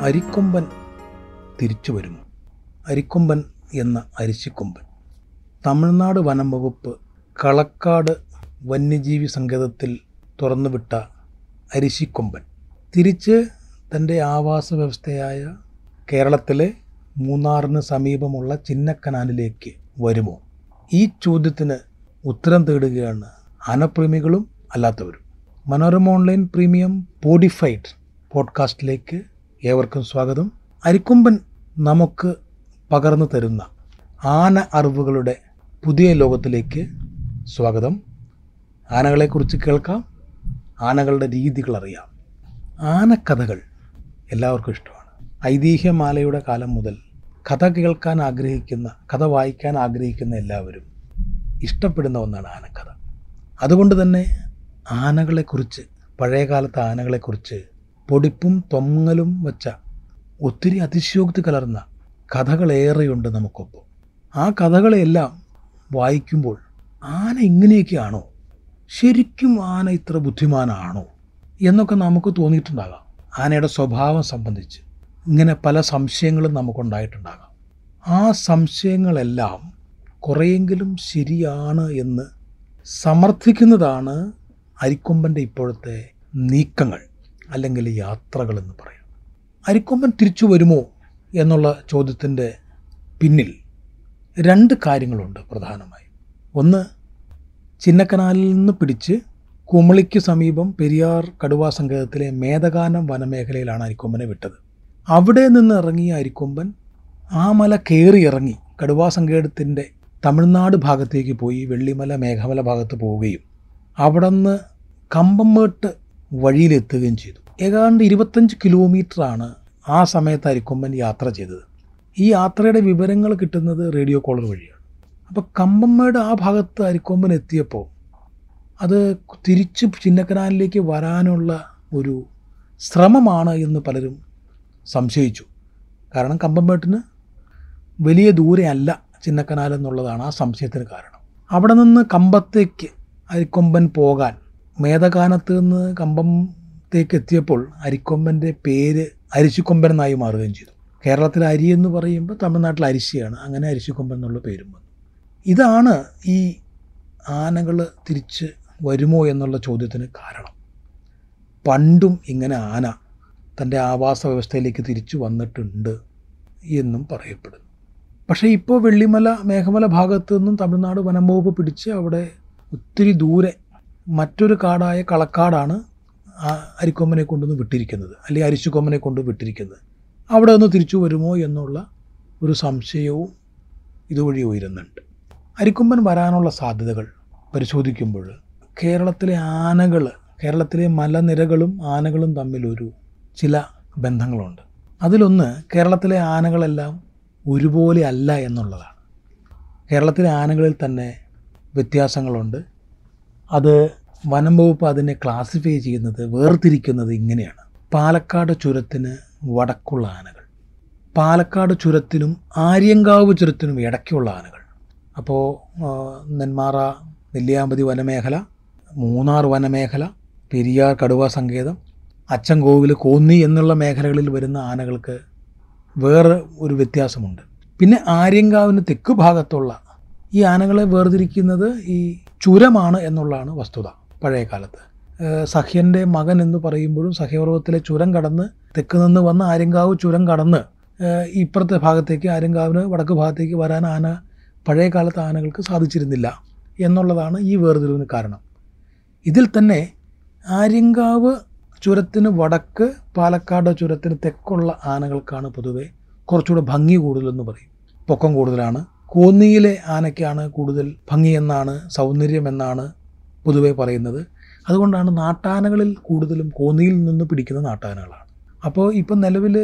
അരിക്കൊമ്പൻ തിരിച്ചു വരുന്നു. അരിക്കൊമ്പൻ എന്ന അരിശിക്കൊമ്പൻ. തമിഴ്നാട് വനം വകുപ്പ് കളക്കാട് വന്യജീവി സങ്കേതത്തിൽ തുറന്നുവിട്ട അരിശിക്കൊമ്പൻ. തിരിച്ച് തന്റെ ആവാസ വ്യവസ്ഥയായ കേരളത്തിലെ മൂന്നാറിന് സമീപമുള്ള ചിന്നക്കനാലിലേക്ക് വരുമോ? ഈ ചോദ്യത്തിന് ഉത്തരം തേടുകയാണ് അനപ്രേമികളും അല്ലാത്തവരും. മനോരമ ഓൺലൈൻ പ്രീമിയം പോഡിഫൈഡ് പോഡ്കാസ്റ്റിലേക്ക് ഏവർക്കും സ്വാഗതം. അരിക്കൊമ്പൻ നമുക്ക് പകർന്നു തരുന്ന ആന അറിവുകളുടെ പുതിയ ലോകത്തിലേക്ക് സ്വാഗതം. ആനകളെക്കുറിച്ച് കേൾക്കാം ആനകളുടെ രീതികൾ അറിയാം. ആനക്കഥകൾ എല്ലാവർക്കും ഇഷ്ടമാണ്. ഐതിഹ്യമാലയുടെ കാലം മുതൽ കഥ കേൾക്കാൻ ആഗ്രഹിക്കുന്ന കഥ വായിക്കാൻ ആഗ്രഹിക്കുന്ന എല്ലാവരും ഇഷ്ടപ്പെടുന്ന ഒന്നാണ് ആനക്കഥ. അതുകൊണ്ട് തന്നെ ആനകളെക്കുറിച്ച് പഴയകാലത്തെ ആനകളെക്കുറിച്ച് പൊടിപ്പും തൊങ്ങലും വച്ച ഒത്തിരി അതിശയോക്തി കലർന്ന കഥകളേറെയുണ്ട് നമുക്കൊപ്പം. ആ കഥകളെല്ലാം വായിക്കുമ്പോൾ ആന ഇങ്ങനെയൊക്കെയാണോ? ശരിക്കും ആന ഇത്ര ബുദ്ധിമാനാണോ? എന്നൊക്കെ നമുക്ക് തോന്നിയിട്ടുണ്ടാകാം. ആനയുടെ സ്വഭാവം സംബന്ധിച്ച് ഇങ്ങനെ പല സംശയങ്ങളും നമുക്കുണ്ടായിട്ടുണ്ടാകാം. ആ സംശയങ്ങളെല്ലാം കുറേയെങ്കിലും ശരിയാണ് എന്ന് സമർത്ഥിക്കുന്നതാണ് അരിക്കൊമ്പന്റെ ഇപ്പോഴത്തെ നീക്കങ്ങൾ. അല്ലെങ്കിൽ യാത്രകൾ എന്ന് പറയാം. അരിക്കൊമ്പൻ തിരിച്ചു വരുമോ എന്നുള്ള ചോദ്യത്തിന്റെ പിന്നിൽ രണ്ട് കാര്യങ്ങളുണ്ട് പ്രധാനമായും. ഒന്ന് ചിന്നക്കനാലിൽ നിന്ന് പിടിച്ച് കുമളിക്ക് സമീപം പെരിയാർ കടുവാ സങ്കേതത്തിലെ മേധകാനം വനമേഖലയിലാണ് അരിക്കൊമ്പനെ വിട്ടത്. അവിടെ നിന്ന് ഇറങ്ങിയ അരിക്കൊമ്പൻ ആ മല കയറി ഇറങ്ങി കടുവാ സങ്കേതത്തിന്റെ തമിഴ്നാട് ഭാഗത്തേക്ക് പോയി വെള്ളിമല മേഘമല ഭാഗത്ത് പോവുകയും അവിടെ നിന്ന് കമ്പംമേട്ട് വഴിയിലെത്തുകയും ചെയ്തു. ഏതാണ്ട് ഇരുപത്തഞ്ച് കിലോമീറ്ററാണ് ആ സമയത്ത് അരിക്കൊമ്പൻ യാത്ര ചെയ്തത്. ഈ യാത്രയുടെ വിവരങ്ങൾ കിട്ടുന്നത് റേഡിയോ കോളർ വഴിയാണ്. അപ്പോൾ കമ്പമ്മയുടെ ആ ഭാഗത്ത് അരിക്കൊമ്പൻ എത്തിയപ്പോൾ അത് തിരിച്ച് ചിന്നക്കനാലിലേക്ക് വരാനുള്ള ഒരു ശ്രമമാണ് എന്ന് പലരും സംശയിച്ചു. കാരണം കമ്പമ്മേട്ടിന് വലിയ ദൂരെയല്ല ചിന്നക്കനാൽ എന്നുള്ളതാണ് ആ സംശയത്തിന് കാരണം. അവിടെ നിന്ന് കമ്പത്തേക്ക് അരിക്കൊമ്പൻ പോകാൻ. മേധകാനത്ത് നിന്ന് കമ്പത്തേക്ക് എത്തിയപ്പോൾ അരിക്കൊമ്പന്റെ പേര് അരിശിക്കൊമ്പൻ എന്നായി മാറുകയും ചെയ്തു. കേരളത്തിൽ അരി എന്ന് പറയുമ്പോൾ തമിഴ്നാട്ടിൽ അരിശിയാണ്. അങ്ങനെ അരിശിക്കൊമ്പൻ എന്നുള്ള പേരും വന്നു. ഇതാണ് ഈ ആനകൾ തിരിച്ച് വരുമോ എന്നുള്ള ചോദ്യത്തിന് കാരണം. പണ്ടും ഇങ്ങനെ ആന തന്റെ ആവാസ വ്യവസ്ഥയിലേക്ക് തിരിച്ചു വന്നിട്ടുണ്ട് എന്നും പറയപ്പെടുന്നു. പക്ഷേ ഇപ്പോൾ വെള്ളിമല മേഘമല ഭാഗത്തു നിന്നും തമിഴ്നാട് വനം വകുപ്പ് പിടിച്ച് അവിടെ ഒത്തിരി ദൂരെ മറ്റൊരു കാടായ കളക്കാടാണ് അരിക്കൊമ്പനെ കൊണ്ടുവന്ന് വിട്ടിരിക്കുന്നത്. അല്ലെങ്കിൽ അരിശുകൊമ്പനെ കൊണ്ട് വിട്ടിരിക്കുന്നത്. അവിടെ നിന്ന് തിരിച്ചു വരുമോ എന്നുള്ള ഒരു സംശയവും ഇതുവഴി ഉയരുന്നുണ്ട്. അരിക്കൊമ്പൻ വരാനുള്ള സാധ്യതകൾ പരിശോധിക്കുമ്പോൾ കേരളത്തിലെ ആനകൾ കേരളത്തിലെ മലനിരകളും ആനകളും തമ്മിലൊരു ചില ബന്ധങ്ങളുണ്ട്. അതിലൊന്ന് കേരളത്തിലെ ആനകളെല്ലാം ഒരുപോലെ അല്ല എന്നുള്ളതാണ്. കേരളത്തിലെ ആനകളിൽ തന്നെ വ്യത്യാസങ്ങളുണ്ട്. അത് വനം വകുപ്പ് അതിനെ ക്ലാസിഫൈ ചെയ്യുന്നത് വേർതിരിക്കുന്നത് ഇങ്ങനെയാണ്. പാലക്കാട് ചുരത്തിന് വടക്കുള്ള ആനകൾ. പാലക്കാട് ചുരത്തിനും ആര്യങ്കാവ് ചുരത്തിനും ഇടയ്ക്കുള്ള ആനകൾ. അപ്പോൾ നെന്മാറ നെല്ലിയാമ്പതി വനമേഖല മൂന്നാർ വനമേഖല പെരിയാർ കടുവ സങ്കേതം അച്ചൻകോവിൽ കോന്നി എന്നുള്ള മേഖലകളിൽ വരുന്ന ആനകൾക്ക് വേറെ ഒരു വ്യത്യാസമുണ്ട്. പിന്നെ ആര്യങ്കാവിന് തെക്ക് ഭാഗത്തുള്ള ഈ ആനകളെ വേർതിരിക്കുന്നത് ഈ ചുരമാണ് എന്നുള്ളതാണ് വസ്തുത. പഴയ കാലത്ത് സഹ്യന്റെ മകൻ എന്ന് പറയുമ്പോഴും സഹ്യപർവത്തിലെ ചുരം കടന്ന് തെക്ക് നിന്ന് വന്ന് ആര്യങ്കാവ് ചുരം കടന്ന് ഇപ്പുറത്തെ ഭാഗത്തേക്ക് ആര്യങ്കാവിന് വടക്ക് ഭാഗത്തേക്ക് വരാൻ ആന പഴയ കാലത്ത് ആനകൾക്ക് സാധിച്ചിരുന്നില്ല എന്നുള്ളതാണ് ഈ വേർതിരിവിന് കാരണം. ഇതിൽ തന്നെ ആര്യങ്കാവ് ചുരത്തിന് വടക്ക് പാലക്കാട് ചുരത്തിന് തെക്കുള്ള ആനകൾക്കാണ് പൊതുവെ കുറച്ചുകൂടെ ഭംഗി കൂടുതലെന്ന് പറയും. പൊക്കം കൂടുതലാണ്. കോന്നിയിലെ ആനയ്ക്കാണ് കൂടുതൽ ഭംഗിയെന്നാണ് സൗന്ദര്യമെന്നാണ് പൊതുവെ പറയുന്നത്. അതുകൊണ്ടാണ് നാട്ടാനകളിൽ കൂടുതലും കോന്നിയിൽ നിന്ന് പിടിക്കുന്ന നാട്ടാനകളാണ്. അപ്പോൾ ഇപ്പം നിലവിൽ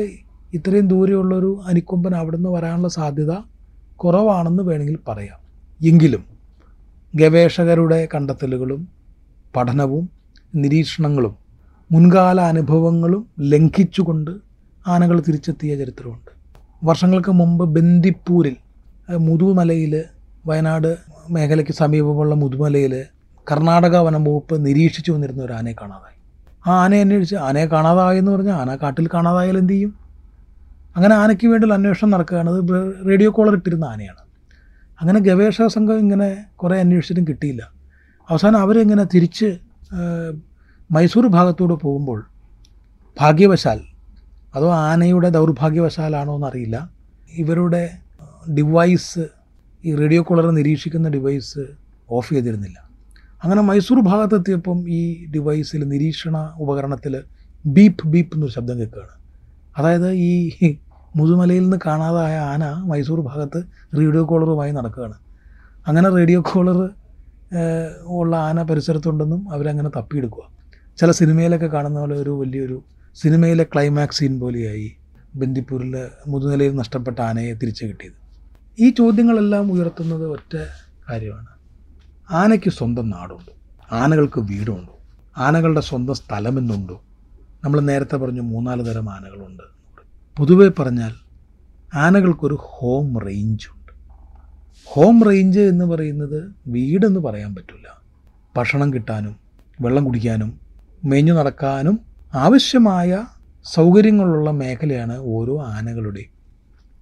ഇത്രയും ദൂരെയുള്ളൊരു അനിക്കൊമ്പൻ അവിടെ നിന്ന് വരാനുള്ള സാധ്യത കുറവാണെന്ന് വേണമെങ്കിൽ പറയാം. എങ്കിലും ഗവേഷകരുടെ കണ്ടെത്തലുകളും പഠനവും നിരീക്ഷണങ്ങളും മുൻകാല അനുഭവങ്ങളും ലംഘിച്ചുകൊണ്ട് ആനകൾ തിരിച്ചെത്തിയ ചരിത്രമുണ്ട്. വർഷങ്ങൾക്ക് മുമ്പ് ബന്ദിപ്പൂരിൽ മുതുമലയിൽ വയനാട് മേഖലയ്ക്ക് സമീപമുള്ള മുതുമലയിൽ കർണാടക വനം വകുപ്പ് നിരീക്ഷിച്ചു വന്നിരുന്ന ഒരു ആനയെ കാണാതായി. ആ ആനയെ അന്വേഷിച്ച് ആനയെ കാണാതായി എന്ന് പറഞ്ഞാൽ ആന കാട്ടിൽ കാണാതായാൽ എന്ത് ചെയ്യും? അങ്ങനെ ആനയ്ക്ക് വേണ്ടിയുള്ള അന്വേഷണം നടക്കുകയാണ്. അത് റേഡിയോ കോളർ ഇട്ടിരുന്ന ആനയാണ്. അങ്ങനെ ഗവേഷക സംഘം ഇങ്ങനെ കുറേ അന്വേഷിച്ചിട്ടും കിട്ടിയില്ല. അവസാനം അവരിങ്ങനെ തിരിച്ച് മൈസൂർ ഭാഗത്തൂടെ പോകുമ്പോൾ ഭാഗ്യവശാൽ അതോ ആനയുടെ ദൗർഭാഗ്യവശാലാണോ എന്നറിയില്ല. ഇവരുടെ ഡിവൈസ് ഈ റേഡിയോ കോളർ നിരീക്ഷിക്കുന്ന ഡിവൈസ് ഓഫ് ചെയ്തിരുന്നില്ല. അങ്ങനെ മൈസൂർ ഭാഗത്തെത്തിയപ്പം ഈ ഡിവൈസിൽ നിരീക്ഷണ ഉപകരണത്തിൽ ബീപ്പ് ബീപ്പ് എന്നൊരു ശബ്ദം കേൾക്കുകയാണ്. അതായത് ഈ മുതുമലയിൽ നിന്ന് കാണാതായ ആന മൈസൂർ ഭാഗത്ത് റേഡിയോ കോളറുമായി നടക്കുകയാണ്. അങ്ങനെ റേഡിയോ കോളർ ഉള്ള ആന പരിസരത്തുണ്ടെന്നും അവരങ്ങനെ തപ്പിയെടുക്കുക. ചില സിനിമയിലൊക്കെ കാണുന്ന പോലെ ഒരു വലിയൊരു സിനിമയിലെ ക്ലൈമാക്സ് സീൻ പോലെയായി ബന്ദിപ്പൂരിലെ മുതുനിലയിൽ നഷ്ടപ്പെട്ട ആനയെ തിരിച്ചു കിട്ടിയത്. ഈ ചോദ്യങ്ങളെല്ലാം ഉയർത്തുന്നത് ഒറ്റ കാര്യമാണ്. ആനയ്ക്ക് സ്വന്തം നാടുണ്ട്. ആനകൾക്ക് വീടുണ്ട്. ആനകളുടെ സ്വന്തം സ്ഥലമെന്നുണ്ടോ. നമ്മൾ നേരത്തെ പറഞ്ഞു മൂന്നാൽ തരം ആനകളുണ്ട്. പൊതുവെ പറഞ്ഞാൽ ആനകൾക്കൊരു ഹോം റേഞ്ച് ഉണ്ട്. ഹോം റേഞ്ച് എന്ന് പറയുന്നത് വീടെന്ന് പറയാൻ പറ്റില്ല. ഭക്ഷണം കിട്ടാനും വെള്ളം കുടിക്കാനും മേഞ്ഞു നടക്കാനും ആവശ്യമായ സൗകര്യങ്ങളുള്ള മേഖലയാണ് ഓരോ ആനകളുടെയും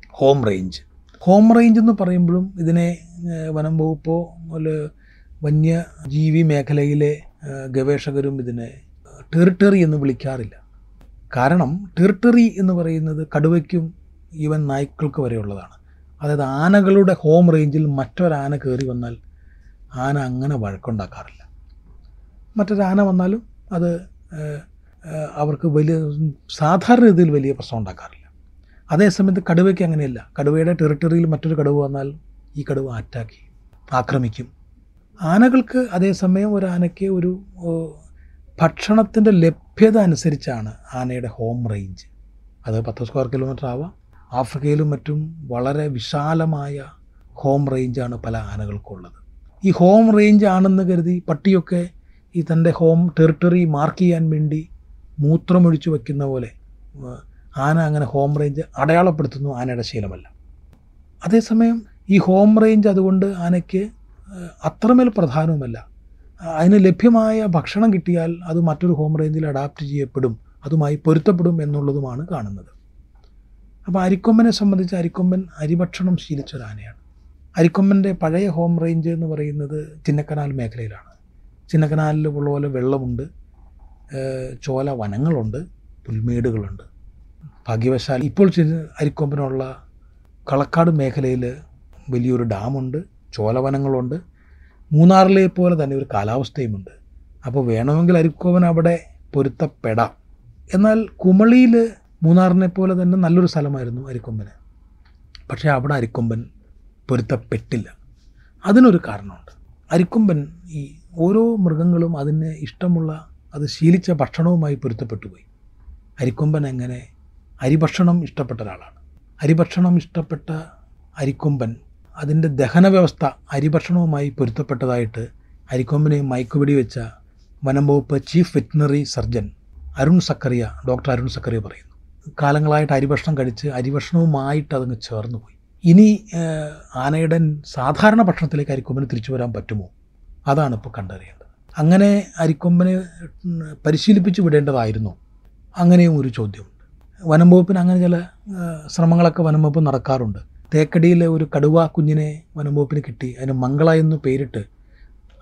ഹോം റേഞ്ച് ഹോം റേഞ്ച് എന്ന് പറയുമ്പോഴും ഇതിനെ വനം വകുപ്പോ അല്ലെ വന്യജീവി മേഖലയിലെ ഗവേഷകരും ഇതിനെ ടെറിട്ടറി എന്ന് വിളിക്കാറില്ല. കാരണം ടെറിട്ടറി എന്ന് പറയുന്നത് കടുവയ്ക്കും ഈവൻ നായ്ക്കൾക്ക് വരെയുള്ളതാണ്. അതായത് ആനകളുടെ ഹോം റേഞ്ചിൽ മറ്റൊരാന കയറി വന്നാൽ ആന അങ്ങനെ വഴക്കുണ്ടാക്കാറില്ല. മറ്റൊരാന വന്നാലും അത് അവർക്ക് വലിയ സാധാരണ രീതിയിൽ വലിയ പ്രശ്നം ഉണ്ടാക്കാറില്ല. അതേസമയത്ത് കടുവയ്ക്ക് അങ്ങനെയല്ല. കടുവയുടെ ടെറിട്ടറിയിൽ മറ്റൊരു കടുവ വന്നാൽ ഈ കടുവ അറ്റാക്ക് ആക്രമിക്കും. ആനകൾക്ക് അതേസമയം ഒരു ആനയ്ക്ക് ഒരു ഭക്ഷണത്തിന്റെ ലഭ്യത അനുസരിച്ചാണ് ആനയുടെ ഹോം റേഞ്ച്. അത് പത്ത് സ്ക്വയർ കിലോമീറ്റർ ആവാം. ആഫ്രിക്കയിലും മറ്റും വളരെ വിശാലമായ ഹോം റേഞ്ചാണ് പല ആനകൾക്കുള്ളത്. ഈ ഹോം റേഞ്ച് ആണെന്ന് കരുതി പട്ടിയൊക്കെ ഈ തന്റെ ഹോം ടെറിട്ടറി മാർക്ക് ചെയ്യാൻ വേണ്ടി മൂത്രമൊഴിച്ചു വയ്ക്കുന്ന പോലെ ആന അങ്ങനെ ഹോം റേഞ്ച് അടയാളപ്പെടുത്തുന്നു ആനയുടെ ശീലമല്ല. അതേസമയം ഈ ഹോം റേഞ്ച് അതുകൊണ്ട് ആനയ്ക്ക് അത്രമേൽ പ്രധാനവുമല്ല. അതിന് ലഭ്യമായ ഭക്ഷണം കിട്ടിയാൽ അത് മറ്റൊരു ഹോം റേഞ്ചിൽ അഡാപ്റ്റ് ചെയ്യപ്പെടും അതുമായി പൊരുത്തപ്പെടും എന്നുള്ളതുമാണ് കാണുന്നത്. അപ്പോൾ അരിക്കൊമ്പനെ സംബന്ധിച്ച് അരിക്കൊമ്പൻ അരിഭക്ഷണം ശീലിച്ച ഒരു അരിക്കൊമ്പന്റെ പഴയ ഹോം റേഞ്ച് എന്ന് പറയുന്നത് ചിന്നക്കനാൽ മേഖലയിലാണ്. ചിന്നക്കനാലിൽ പോലെ വെള്ളമുണ്ട് ചോല വനങ്ങളുണ്ട് പുൽമേടുകളുണ്ട്. ഭാഗ്യവശാൽ ഇപ്പോൾ അരിക്കൊമ്പനുള്ള കളക്കാട് മേഖലയിൽ വലിയൊരു ഡാമുണ്ട്. ചോലവനങ്ങളുണ്ട്. മൂന്നാറിലെ പോലെ തന്നെ ഒരു കാലാവസ്ഥയുമുണ്ട്. അപ്പോൾ വേണമെങ്കിൽ അരിക്കോവൻ അവിടെ പൊരുത്തപ്പെടാം. എന്നാൽ കുമളിയിൽ മൂന്നാറിനെ പോലെ തന്നെ നല്ലൊരു സ്ഥലമായിരുന്നു അരിക്കൊമ്പന്. പക്ഷേ അവിടെ അരിക്കൊമ്പൻ പൊരുത്തപ്പെട്ടില്ല. അതിനൊരു കാരണമുണ്ട്. അരിക്കൊമ്പൻ ഈ ഓരോ മൃഗങ്ങളും അതിന് ഇഷ്ടമുള്ള അത് ശീലിച്ച ഭക്ഷണവുമായി പൊരുത്തപ്പെട്ടു പോയി. അരിക്കൊമ്പൻ എങ്ങനെ? അരിഭക്ഷണം ഇഷ്ടപ്പെട്ട ഒരാളാണ്. അരിഭക്ഷണം ഇഷ്ടപ്പെട്ട അരിക്കൊമ്പൻ അതിന്റെ ദഹന വ്യവസ്ഥ അരിഭക്ഷണവുമായി പൊരുത്തപ്പെട്ടതായിട്ട് അരിക്കൊമ്പിനെ മയക്കുപിടി വെച്ച വനം വകുപ്പ് chief veterinary surgeon Arun Zacharia doctor Arun Zacharia പറയുന്നു. കാലങ്ങളായിട്ട് അരിഭക്ഷണം കഴിച്ച് അരിഭക്ഷണവുമായിട്ട് അതങ്ങ് ചേർന്ന് പോയി. ഇനി ആനയുടെ സാധാരണ ഭക്ഷണത്തിലേക്ക് അരിക്കൊമ്പിന് തിരിച്ചു വരാൻ പറ്റുമോ? അതാണ് ഇപ്പോൾ കണ്ടറിയേണ്ടത്. അങ്ങനെ അരിക്കൊമ്പിനെ പരിശീലിപ്പിച്ച് വിടേണ്ടതായിരുന്നു. അങ്ങനെയും ഒരു ചോദ്യമുണ്ട്. വനം വകുപ്പിന് അങ്ങനെ ചില ശ്രമങ്ങളൊക്കെ വനം വകുപ്പ് നടക്കാറുണ്ട്. തേക്കടിയിലെ ഒരു കടുവ കുഞ്ഞിനെ വനംവകുപ്പിന് കിട്ടി. അതിന് മംഗള എന്ന് പേരിട്ട്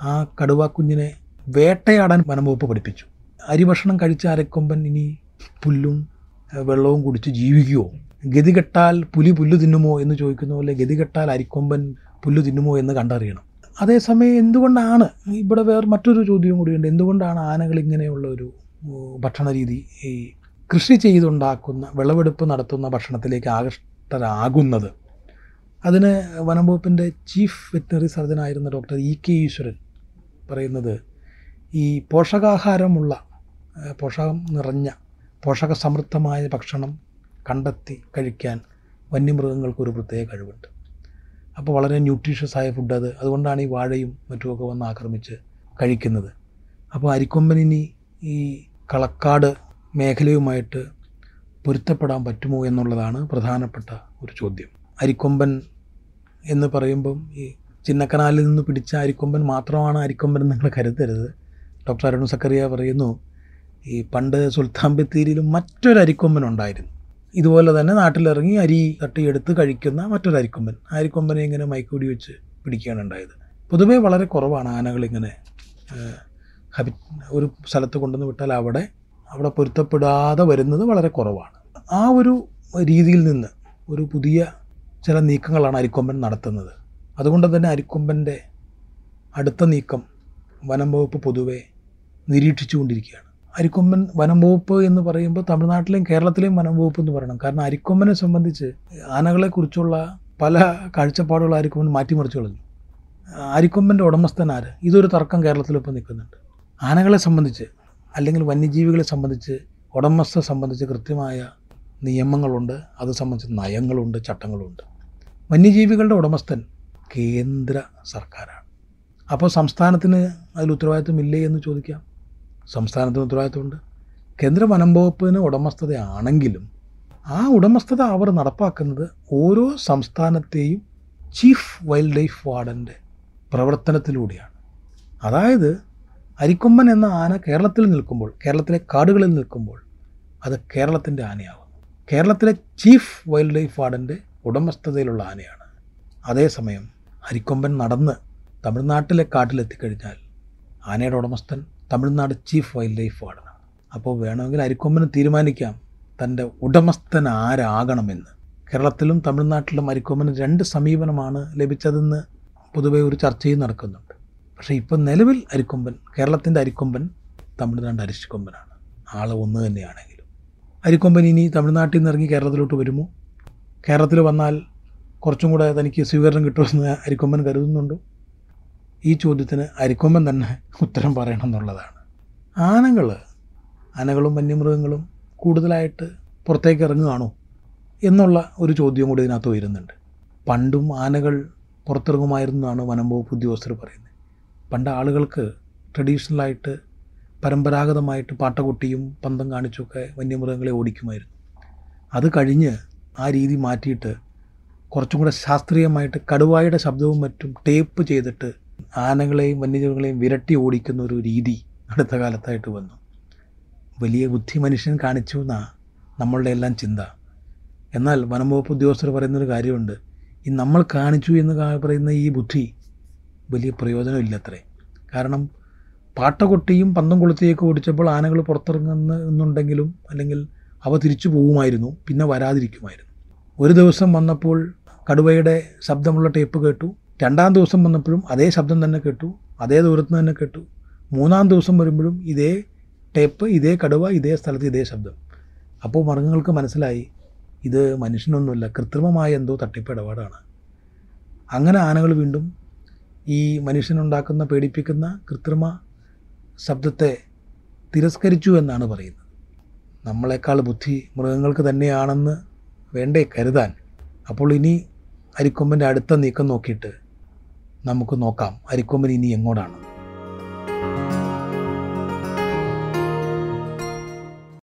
ആ കടുവ കുഞ്ഞിനെ വേട്ടയാടാൻ വനംവകുപ്പ് പഠിപ്പിച്ചു. അരിഭക്ഷണം കഴിച്ച അരക്കൊമ്പൻ ഇനി പുല്ലും വെള്ളവും കുടിച്ച് ജീവിക്കുമോ ഗതികെട്ടാൽ പുലി പുല്ല് തിന്നുമോ എന്ന് ചോദിക്കുന്ന പോലെ ഗതികെട്ടാൽ അരിക്കൊമ്പൻ പുല്ല് തിന്നുമോ എന്ന് കണ്ടറിയണം. അതേസമയം എന്തുകൊണ്ടാണ് ഇവിടെ വേറെ മറ്റൊരു ചോദ്യവും കൂടിയുണ്ട് എന്തുകൊണ്ടാണ് ആനകൾ ഇങ്ങനെയുള്ള ഒരു ഭക്ഷണ രീതി ഈ കൃഷി ചെയ്തുണ്ടാക്കുന്ന വിളവെടുപ്പ് നടത്തുന്ന ഭക്ഷണത്തിലേക്ക് ആകൃഷ്ടരാകുന്നത്? അതിന് വനം വകുപ്പിന്റെ ചീഫ് വെറ്റിനറി സർജനായിരുന്ന ഡോക്ടർ ഇ കെ ഈശ്വരൻ പറയുന്നത് ഈ പോഷകാഹാരമുള്ള പോഷകം നിറഞ്ഞ പോഷക സമൃദ്ധമായ ഭക്ഷണം കണ്ടെത്തി കഴിക്കാൻ വന്യമൃഗങ്ങൾക്കൊരു പ്രത്യേക കഴിവുണ്ട്. അപ്പോൾ വളരെ ന്യൂട്രീഷ്യസ് ആയ ഫുഡ് അത്. അതുകൊണ്ടാണ് ഈ വാഴയും മറ്റുമൊക്കെ വന്ന് ആക്രമിച്ച് കഴിക്കുന്നത്. അപ്പോൾ അരിക്കൊമ്പനിനി ഈ കളക്കാട് മേഖലയുമായിട്ട് പൊരുത്തപ്പെടാൻ പറ്റുമോ എന്നുള്ളതാണ് പ്രധാനപ്പെട്ട ഒരു ചോദ്യം. അരിക്കൊമ്പൻ എന്ന് പറയുമ്പം ഈ ചിന്നക്കനാലിൽ നിന്ന് പിടിച്ച അരിക്കൊമ്പൻ മാത്രമാണ് അരിക്കൊമ്പൻ നിങ്ങൾ കരുതരുത്. ഡോക്ടർ അരുൺ സക്കറിയ പറയുന്നു ഈ പണ്ട് സുൽത്താൻ ബത്തേരിയിലും മറ്റൊരു അരിക്കൊമ്പൻ ഉണ്ടായിരുന്നു. ഇതുപോലെ തന്നെ നാട്ടിലിറങ്ങി അരി തട്ടിയെടുത്ത് കഴിക്കുന്ന മറ്റൊരു അരിക്കൊമ്പൻ. അരിക്കൊമ്പനെ ഇങ്ങനെ മൈക്കൂടി വെച്ച് പിടിക്കുകയാണ് ഉണ്ടായത്. പൊതുവേ വളരെ കുറവാണ് ആനകളിങ്ങനെ ഹബി ഒരു സ്ഥലത്ത് കൊണ്ടുവന്ന് വിട്ടാൽ അവിടെ അവിടെ പൊരുത്തപ്പെടാതെ വരുന്നത് വളരെ കുറവാണ്. ആ ഒരു രീതിയിൽ നിന്ന് ഒരു പുതിയ ചില നീക്കങ്ങളാണ് അരിക്കൊമ്പൻ നടത്തുന്നത്. അതുകൊണ്ട് തന്നെ അരിക്കൊമ്പന്റെ അടുത്ത നീക്കം വനം വകുപ്പ് പൊതുവെ നിരീക്ഷിച്ചുകൊണ്ടിരിക്കുകയാണ് അരിക്കൊമ്പൻ വനം വകുപ്പ് എന്ന് പറയുമ്പോൾ തമിഴ്നാട്ടിലെയും കേരളത്തിലെയും വനം വകുപ്പ് എന്ന് പറയണം. കാരണം അരിക്കൊമ്പനെ സംബന്ധിച്ച് ആനകളെക്കുറിച്ചുള്ള പല കാഴ്ചപ്പാടുകൾ അരിക്കൊമ്പൻ മാറ്റിമറിച്ചു കളഞ്ഞു. അരിക്കൊമ്പന്റെ ഉടമസ്ഥൻ ആര്? ഇതൊരു തർക്കം കേരളത്തിലിപ്പോൾ നിൽക്കുന്നുണ്ട്. ആനകളെ സംബന്ധിച്ച് അല്ലെങ്കിൽ വന്യജീവികളെ സംബന്ധിച്ച് ഉടമസ്ഥ സംബന്ധിച്ച് കൃത്യമായ നിയമങ്ങളുണ്ട് അത് സംബന്ധിച്ച് നയങ്ങളുണ്ട് ചട്ടങ്ങളുണ്ട്. വന്യജീവികളുടെ ഉടമസ്ഥൻ കേന്ദ്ര സർക്കാരാണ്. അപ്പോൾ സംസ്ഥാനത്തിന് അതിൽ ഉത്തരവാദിത്വമില്ലേ എന്ന് ചോദിക്കാം? സംസ്ഥാനത്തിന് ഉത്തരവാദിത്വമുണ്ട്. കേന്ദ്ര വനം വകുപ്പിന് ഉടമസ്ഥതയാണെങ്കിലും ആ ഉടമസ്ഥത അവർ നടപ്പാക്കുന്നത് ഓരോ സംസ്ഥാനത്തെയും ചീഫ് വൈൽഡ് ലൈഫ് വാർഡന്റെ പ്രവർത്തനത്തിലൂടെയാണ്. അതായത് അരിക്കൊമ്പൻ എന്ന ആന കേരളത്തിൽ നിൽക്കുമ്പോൾ കേരളത്തിലെ കാടുകളിൽ നിൽക്കുമ്പോൾ അത് കേരളത്തിന്റെ ആനയാകുന്നു കേരളത്തിലെ ചീഫ് വൈൽഡ് ലൈഫ് വാർഡന്റെ ഉടമസ്ഥതയിലുള്ള ആനയാണ്. അതേസമയം അരിക്കൊമ്പൻ നടന്ന് തമിഴ്നാട്ടിലെ കാട്ടിലെത്തിക്കഴിഞ്ഞാൽ ആനയുടെ ഉടമസ്ഥൻ തമിഴ്നാട് ചീഫ് വൈൽഡ് ലൈഫ് വാർഡനാണ്. അപ്പോൾ വേണമെങ്കിൽ അരിക്കൊമ്പന് തീരുമാനിക്കാം തന്റെ ഉടമസ്ഥൻ ആരാകണമെന്ന്. കേരളത്തിലും തമിഴ്നാട്ടിലും അരിക്കൊമ്പന് രണ്ട് സമീപനമാണ് ലഭിച്ചതെന്ന് പൊതുവെ ഒരു ചർച്ചയും നടക്കുന്നുണ്ട്. പക്ഷേ ഇപ്പം നിലവിൽ അരിക്കൊമ്പൻ കേരളത്തിന്റെ അരിക്കൊമ്പൻ തമിഴ്നാട് അരിശിക്കൊമ്പനാണ്. ആൾ ഒന്ന് തന്നെയാണെങ്കിലും അരിക്കൊമ്പൻ ഇനി തമിഴ്നാട്ടിൽ നിന്ന് ഇറങ്ങി കേരളത്തിലോട്ട് വരുമോ? കേരളത്തിൽ വന്നാൽ കുറച്ചും കൂടെ തനിക്ക് സ്വീകരണം കിട്ടുമെന്ന് അരിക്കൊമ്പൻ കരുതുന്നുണ്ടോ? ഈ ചോദ്യത്തിന് അരിക്കൊമ്പൻ തന്നെ ഉത്തരം പറയണം എന്നുള്ളതാണ്. ആനകൾ ആനകളും വന്യമൃഗങ്ങളും കൂടുതലായിട്ട് പുറത്തേക്ക് ഇറങ്ങുകയാണോ എന്നുള്ള ഒരു ചോദ്യം കൂടി ഇതിനകത്ത് വരുന്നുണ്ട് പണ്ടും ആനകൾ പുറത്തിറങ്ങുമായിരുന്നാണ് വനം വകുപ്പ് ഉദ്യോഗസ്ഥർ പറയുന്നത്. പണ്ട് ആളുകൾക്ക് ട്രഡീഷണലായിട്ട് പരമ്പരാഗതമായിട്ട് പാട്ടകൊട്ടിയും പന്തം കാണിച്ചുമൊക്കെ വന്യമൃഗങ്ങളെ ഓടിക്കുമായിരുന്നു. അത് കഴിഞ്ഞ് ആ രീതി മാറ്റിയിട്ട് കുറച്ചും കൂടെ ശാസ്ത്രീയമായിട്ട് കടുവായുടെ ശബ്ദവും മറ്റും ടേപ്പ് ചെയ്തിട്ട് ആനകളെയും വന്യജീവികളെയും വിരട്ടി ഓടിക്കുന്ന ഒരു രീതി അടുത്ത കാലത്തായിട്ട് വന്നു. വലിയ ബുദ്ധി മനുഷ്യൻ കാണിച്ചു എന്നാണ് നമ്മളുടെ എല്ലാം ചിന്ത. എന്നാൽ വനംവകുപ്പ് ഉദ്യോഗസ്ഥർ പറയുന്നൊരു കാര്യമുണ്ട്. ഈ നമ്മൾ കാണിച്ചു എന്ന് പറയുന്ന ഈ ബുദ്ധി വലിയ പ്രയോജനമില്ലത്രേ. കാരണം പാട്ടകൊട്ടിയും പന്തം കൊളുത്തിയൊക്കെ ഓടിച്ചപ്പോൾ ആനകൾ പുറത്തിറങ്ങുന്ന എന്നുണ്ടെങ്കിലും അല്ലെങ്കിൽ അവ തിരിച്ചു പോകുമായിരുന്നു പിന്നെ വരാതിരിക്കുമായിരുന്നു. ഒരു ദിവസം വന്നപ്പോൾ കടുവയുടെ ശബ്ദമുള്ള ടേപ്പ് കേട്ടു. രണ്ടാം ദിവസം വന്നപ്പോഴും അതേ ശബ്ദം തന്നെ കേട്ടു. അതേ ദൂരത്ത് തന്നെ കേട്ടു. മൂന്നാം ദിവസം വരുമ്പോഴും ഇതേ ടേപ്പ് ഇതേ കടുവ ഇതേ സ്ഥലത്ത് ഇതേ ശബ്ദം. അപ്പോൾ മൃഗങ്ങൾക്ക് മനസ്സിലായി ഇത് മനുഷ്യനൊന്നുമല്ല കൃത്രിമമായ എന്തോ തട്ടിപ്പ് ഇടപാടാണ്. അങ്ങനെ ആനകൾ വീണ്ടും ഈ മനുഷ്യനുണ്ടാക്കുന്ന പേടിപ്പിക്കുന്ന കൃത്രിമ ശബ്ദത്തെ തിരസ്കരിച്ചു എന്നാണ് പറയുന്നത്. നമ്മളെക്കാൾ ബുദ്ധി മൃഗങ്ങൾക്ക് തന്നെയാണെന്ന് വേണ്ടേ കരുതാൻ. അപ്പോൾ ഇനി അരിക്കൊമ്പന്റെ അടുത്ത നീക്കം നോക്കിയിട്ട് നമുക്ക് നോക്കാം. അരിക്കൊമ്പൻ ഇനി എങ്ങോട്ടാണ്?